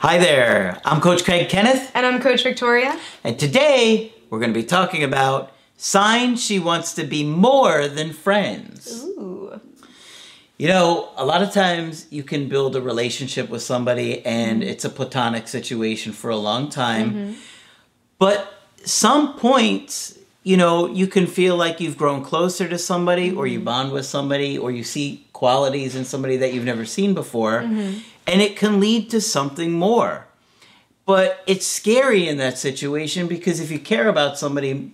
Hi there, I'm Coach Craig Kenneth, And I'm Coach Victoria. and today we're going to be talking about signs she wants to be more than friends. Ooh. You know, a lot of times you can build a relationship with somebody and mm-hmm. it's a platonic situation for a long time. Mm-hmm. But some points, you know, you can feel like you've grown closer to somebody or you mm-hmm. bond with somebody or you see qualities in somebody that you've never seen before. Mm-hmm. And it can lead to something more. But it's scary in that situation because if you care about somebody,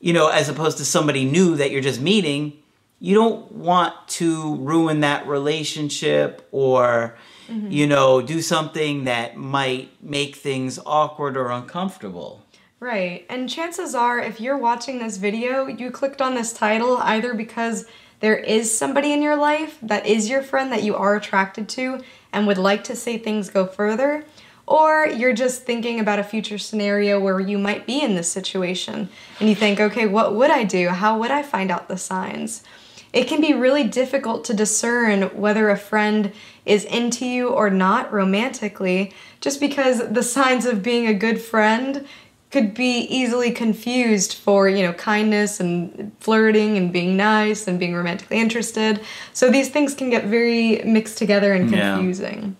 you know, as opposed to somebody new that you're just meeting, you don't want to ruin that relationship or, mm-hmm. you know, do something that might make things awkward or uncomfortable. Right. And chances are, if you're watching this video, you clicked on this title either because there is somebody in your life that is your friend that you are attracted to and would like to see things go further, or you're just thinking about a future scenario where you might be in this situation and you think, okay, what would I do? How would I find out the signs? It can be really difficult to discern whether a friend is into you or not romantically just because the signs of being a good friend could be easily confused for, you know, kindness and flirting and being nice and being romantically interested. So these things can get very mixed together and Yeah. confusing.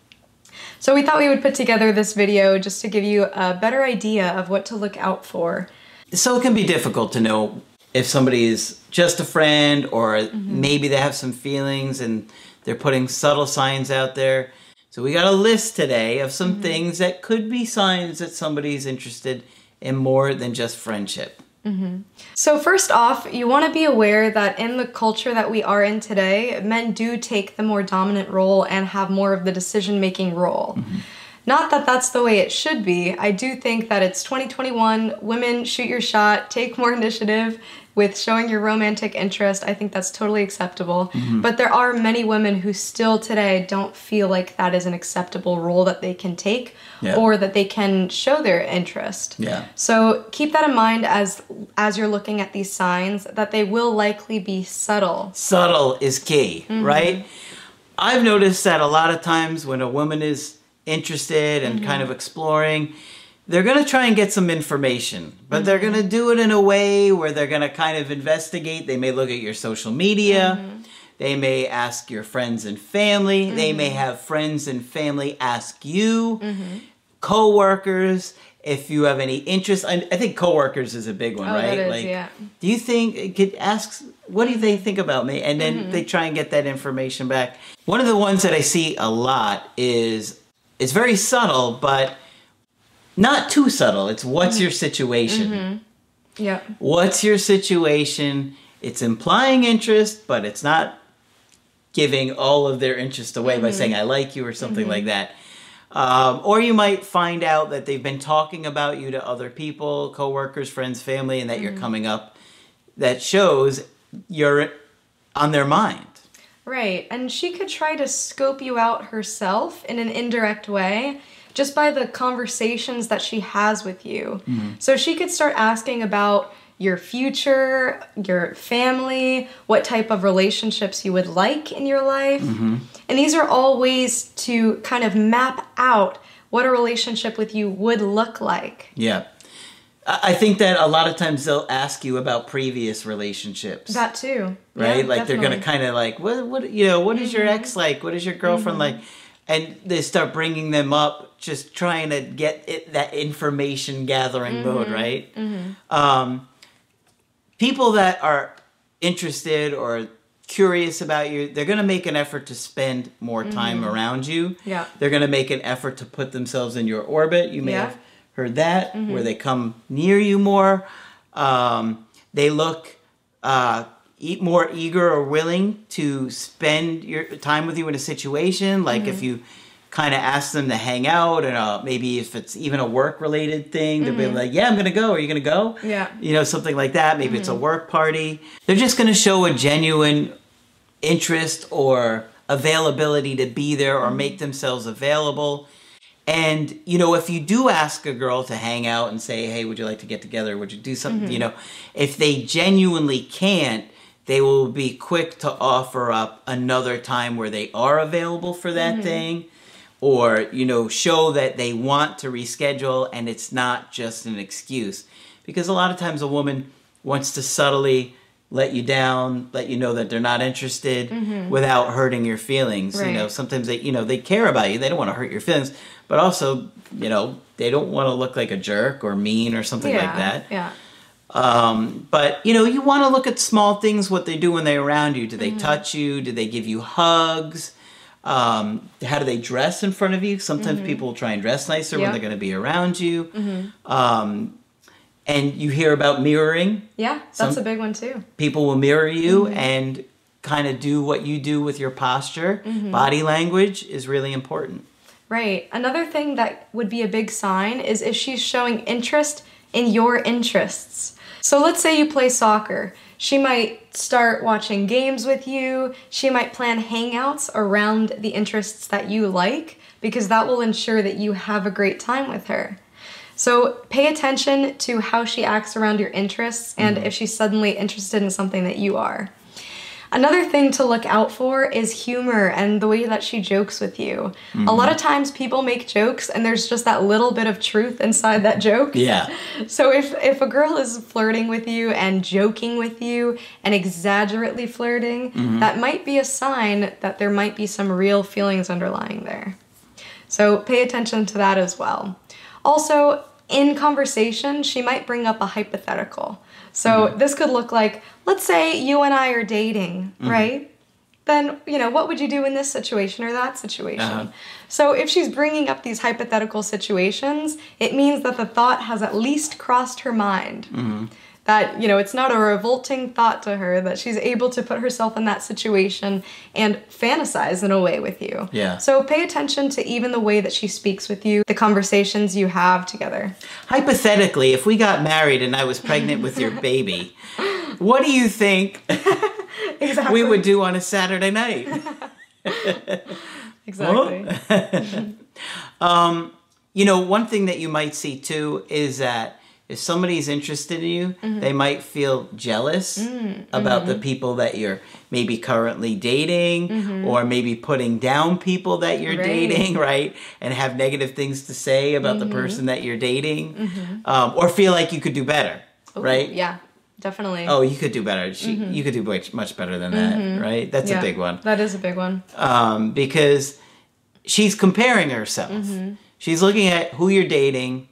So we thought we would put together this video just to give you a better idea of what to look out for. So it can be difficult to know if somebody is just a friend or mm-hmm. maybe they have some feelings and they're putting subtle signs out there. So we got a list today of some mm-hmm. things that could be signs that somebody's interested in more than just friendship. Mm-hmm. So, first off, you want to be aware that in the culture that we are in today, men do take the more dominant role and have more of the decision making role. Mm-hmm. Not that that's the way it should be. I do think that it's 2021. Women, shoot your shot, take more initiative with showing your romantic interest. I think that's totally acceptable. Mm-hmm. But there are many women who still today don't feel like that is an acceptable role that they can take Yeah. or that they can show their interest. Yeah. So keep that in mind as as you're looking at these signs that they will likely be subtle. subtle is key, mm-hmm. right? I've noticed that a lot of times when a woman is interested and kind of mm-hmm. exploring, they're going to try and get some information, but they're going to mm-hmm. do it in a way where they're going to kind of investigate. They may look at your social media. Mm-hmm. They may ask your friends and family. They may have friends and family ask you, coworkers, if you have any interest. I, I think coworkers is a big one, Oh, right? is, yeah. Do you think it could ask what do they think about me? And then Mm-hmm. they try and get that information back. One of the ones that I see a lot is it's very subtle, but not too subtle. It's what's Mm-hmm. your situation? Yeah. What's your situation? It's implying interest, but it's not giving all of their interest away Mm-hmm. by saying I like you or something like that. Um, or you might find out that they've been talking about you to other people, coworkers, friends, family, and that Mm-hmm. you're coming up. That shows you're on their mind. Right. And she could try to scope you out herself in an indirect way just by the conversations that she has with you. Mm-hmm. So she could start asking about your future, your family, what type of relationships you would like in your life. Mm-hmm. And these are all ways to kind of map out what a relationship with you would look like. Yeah. I think that a lot of times they'll ask you about previous relationships. That too. right? Yeah, like they're gonna kind of like, what, what, you know, what is your ex like? What is your girlfriend Mm-hmm. like? And they start bringing them up, just trying to get it, that information gathering Mm-hmm. mode, right? Um, people that are interested or curious about you, they're gonna make an effort to spend more time around you. Mm-hmm. Yeah. They're gonna make an effort to put themselves in your orbit. You may Yeah. have heard that, where they come near you more. Um, they look uh, e- more eager or willing to spend your time with you in a situation. Like if you kind of ask them to hang out and uh, maybe if it's even a work related thing they'll be like yeah i'm gonna go. Are you gonna go? Yeah. you know something like that. Maybe it's a work party. They're just gonna show a genuine interest or availability to be there or make themselves available and you know if you do ask a girl to hang out and say hey would you like to get together? Would you do something? Mm-hmm. You know if they genuinely can't they will be quick to offer up another time where they are available for that mm-hmm. thing or you know show that they want to reschedule and it's not just an excuse. Because a lot of times a woman wants to subtly let you down let you know that they're not interested without hurting your feelings you know sometimes they you know they care about you they don't want to hurt your feelings but also you know they don't want to look like a jerk or mean or something yeah. like that Yeah. um, but you know, you want to look at small things, what they do when they're around you. Do they touch you? Do they give you hugs? Um, how do they dress in front of you? Sometimes people try and dress nicer when they're going to be around you. Um, and you hear about mirroring. Yeah, that's Some- a big one too. People will mirror you mm-hmm. and kind of do what you do with your posture. Mm-hmm. Body language is really important. Right. Another thing that would be a big sign is if she's showing interest in your interests. So let's say you play soccer. She might start watching games with you. She might plan hangouts around the interests that you like because that will ensure that you have a great time with her. So pay attention to how she acts around your interests and mm-hmm. if she's suddenly interested in something that you are. Another thing to look out for is humor and the way that she jokes with you. A lot mm-hmm. of times people make jokes and there's just that little bit of truth inside that joke. Yeah. So if if a girl is flirting with you and joking with you and exaggerately flirting, mm-hmm. that might be a sign that there might be some real feelings underlying there. So pay attention to that as well. Also, in conversation, she might bring up a hypothetical. So mm-hmm. this could look like, let's say you and I are dating, mm-hmm. right? Then, you know, what would you do in this situation or that situation? Uh-huh. So if she's bringing up these hypothetical situations, it means that the thought has at least crossed her mind. Mm-hmm. That, you know, it's not a revolting thought to her, that she's able to put herself in that situation and fantasize in a way with you. Yeah. So pay attention to even the way that she speaks with you, the conversations you have together. Hypothetically, if we got married and I was pregnant with your baby, what do you think Exactly. we would do on a Saturday night? Exactly. Um, you know, one thing that you might see too is that if somebody's interested in you, Mm-hmm. they might feel jealous Mm, about mm-hmm. the people that you're maybe currently dating or maybe putting down people that you're Mm-hmm. Right. dating, right? And have negative things to say about Mm-hmm. the person that you're dating um, or feel like you could do better, right? Yeah, definitely. Oh, you could do better. She, You could do much, much better than that, right? That's Mm-hmm. Yeah, a big one That is a big one. um, because she's comparing herself. Mm-hmm. She's looking at who you're dating,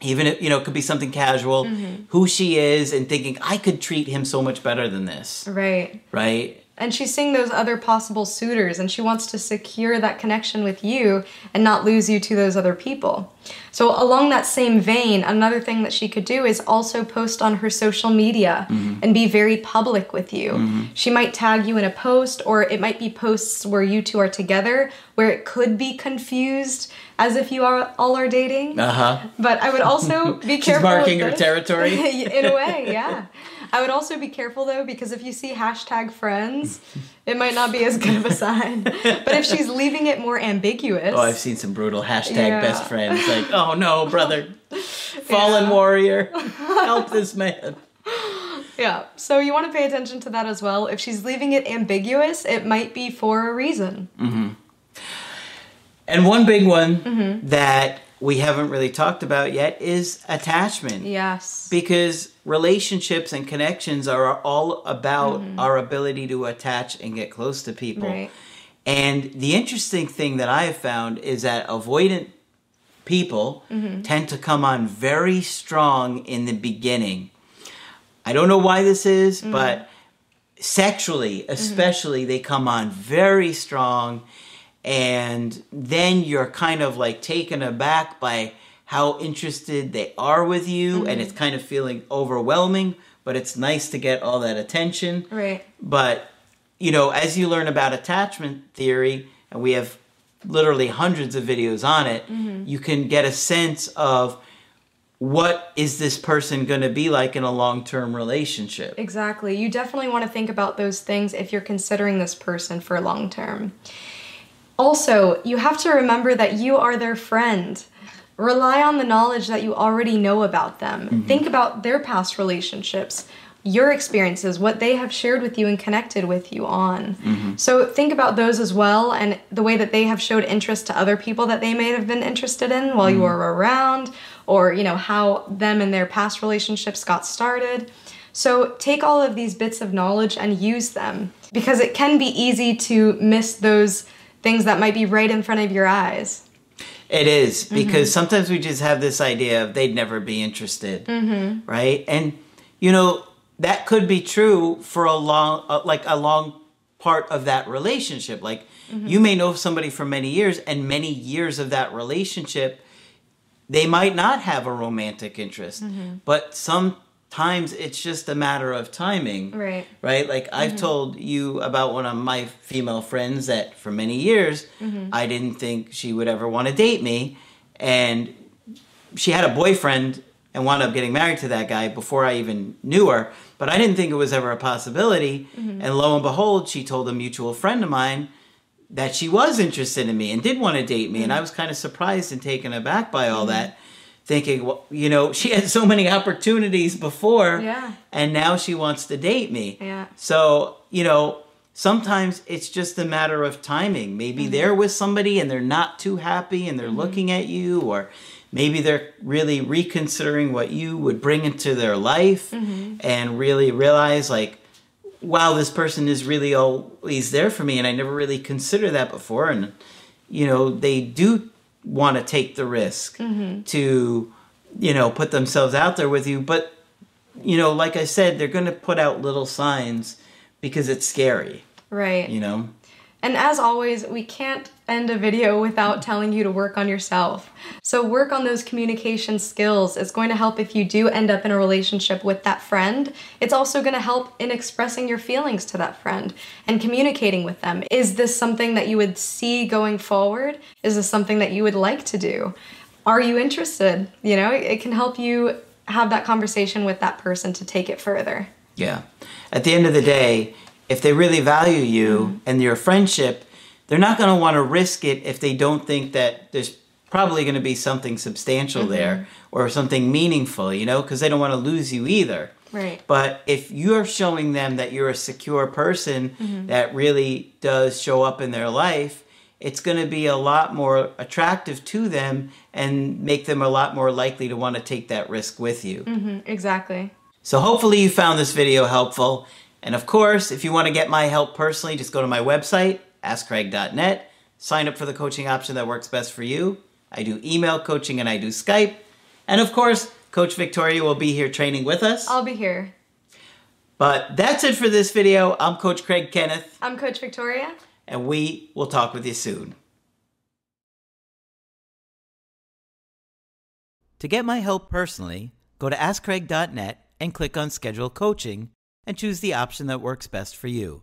even if you know it could be something casual, Mm-hmm. who she is, and thinking I could treat him so much better than this, Right. right? And she's seeing those other possible suitors and she wants to secure that connection with you and not lose you to those other people. So, along that same vein, another thing that she could do is also post on her social media and be very public with you. She might tag you in a post, or it might be posts where you two are together, where it could be confused as if you are all are dating. Uh huh. But I would also be careful. with marking her territory. in a way, yeah. I would also be careful though because if you see hashtag friends, it might not be as good of a sign. But if she's leaving it more ambiguous, Oh, I've seen some brutal hashtag Yeah. best friends. Like, oh no, brother, fallen Yeah. warrior, help this man. yeah. So you want to pay attention to that as well. If she's leaving it ambiguous, it might be for a reason. Mm-hmm. And one big one Mm-hmm. that we haven't really talked about yet is attachment. Yes. because relationships and connections are all about mm-hmm. our ability to attach and get close to people. Right. And the interesting thing that I have found is that avoidant people mm-hmm. tend to come on very strong in the beginning. I don't know why this is, mm-hmm. but sexually, especially, they come on very strong. And then you're kind of like taken aback by how interested they are with you, and mm-hmm. it's kind of feeling overwhelming but it's nice to get all that attention. Right. But, you know, as you learn about attachment theory, and we have literally hundreds of videos on it, mm-hmm. you can get a sense of what is this person going to be like in a long-term relationship. Exactly. You definitely want to think about those things if you're considering this person for long term. Also, you have to remember that you are their friend. Rely on the knowledge that you already know about them. Mm-hmm. Think about their past relationships, your experiences, what they have shared with you and connected with you on. Mm-hmm. So think about those as well and the way that they have showed interest to other people that they may have been interested in while you mm-hmm. were around or, you know, how them and their past relationships got started. So take all of these bits of knowledge and use them because it can be easy to miss those things that might be right in front of your eyes. It is mm-hmm. because sometimes we just have this idea of they'd never be interested, mm-hmm. right? And you know that could be true for a long, uh, like a long part of that relationship. Like mm-hmm. you may know somebody for many years, and many years of that relationship, they might not have a romantic interest, but sometimes it's just a matter of timing, Right. right? Like I've mm-hmm. told you about one of my female friends that for many years mm-hmm. I didn't think she would ever want to date me, and she had a boyfriend and wound up getting married to that guy before I even knew her. But I didn't think it was ever a possibility, mm-hmm. and lo and behold, she told a mutual friend of mine that she was interested in me and did want to date me, and I was kind of surprised and taken aback by all that. Thinking, well, you know, she had so many opportunities before, Yeah. and now she wants to date me. Yeah. So, you know, sometimes it's just a matter of timing. Maybe mm-hmm. they're with somebody and they're not too happy and they're mm-hmm. looking at you, or maybe they're really reconsidering what you would bring into their life mm-hmm. and really realize, like, wow, this person is really always there for me, and I never really considered that before. And, you know, they do want to take the risk mm-hmm. to, you know, put themselves out there with you. But, you know, like I said, they're going to put out little signs because it's scary, Right. you know? And as always, we can't end a video without telling you to work on yourself. So, work on those communication skills. It's going to help if you do end up in a relationship with that friend. It's also going to help in expressing your feelings to that friend and communicating with them. Is this something that you would see going forward? Is this something that you would like to do? Are you interested? You know, it can help you have that conversation with that person to take it further. Yeah. At the end of the day, if they really value you mm-hmm. and your friendship, they're not going to want to risk it if they don't think that there's probably going to be something substantial there or something meaningful, you know, because they don't want to lose you either. Right. But if you're showing them that you're a secure person that really does show up in their life, it's going to be a lot more attractive to them and make them a lot more likely to want to take that risk with you. Mm, Exactly. So hopefully you found this video helpful. And of course, if you want to get my help personally, just go to my website, askcraig.net, sign up for the coaching option that works best for you. I do email coaching and I do Skype. And of course, Coach Victoria will be here training with us. I'll be here. But that's it for this video. I'm Coach Craig Kenneth, I'm Coach Victoria. and we will talk with you soon. To get my help personally, go to askcraig.net and click on Schedule Coaching and choose the option that works best for you.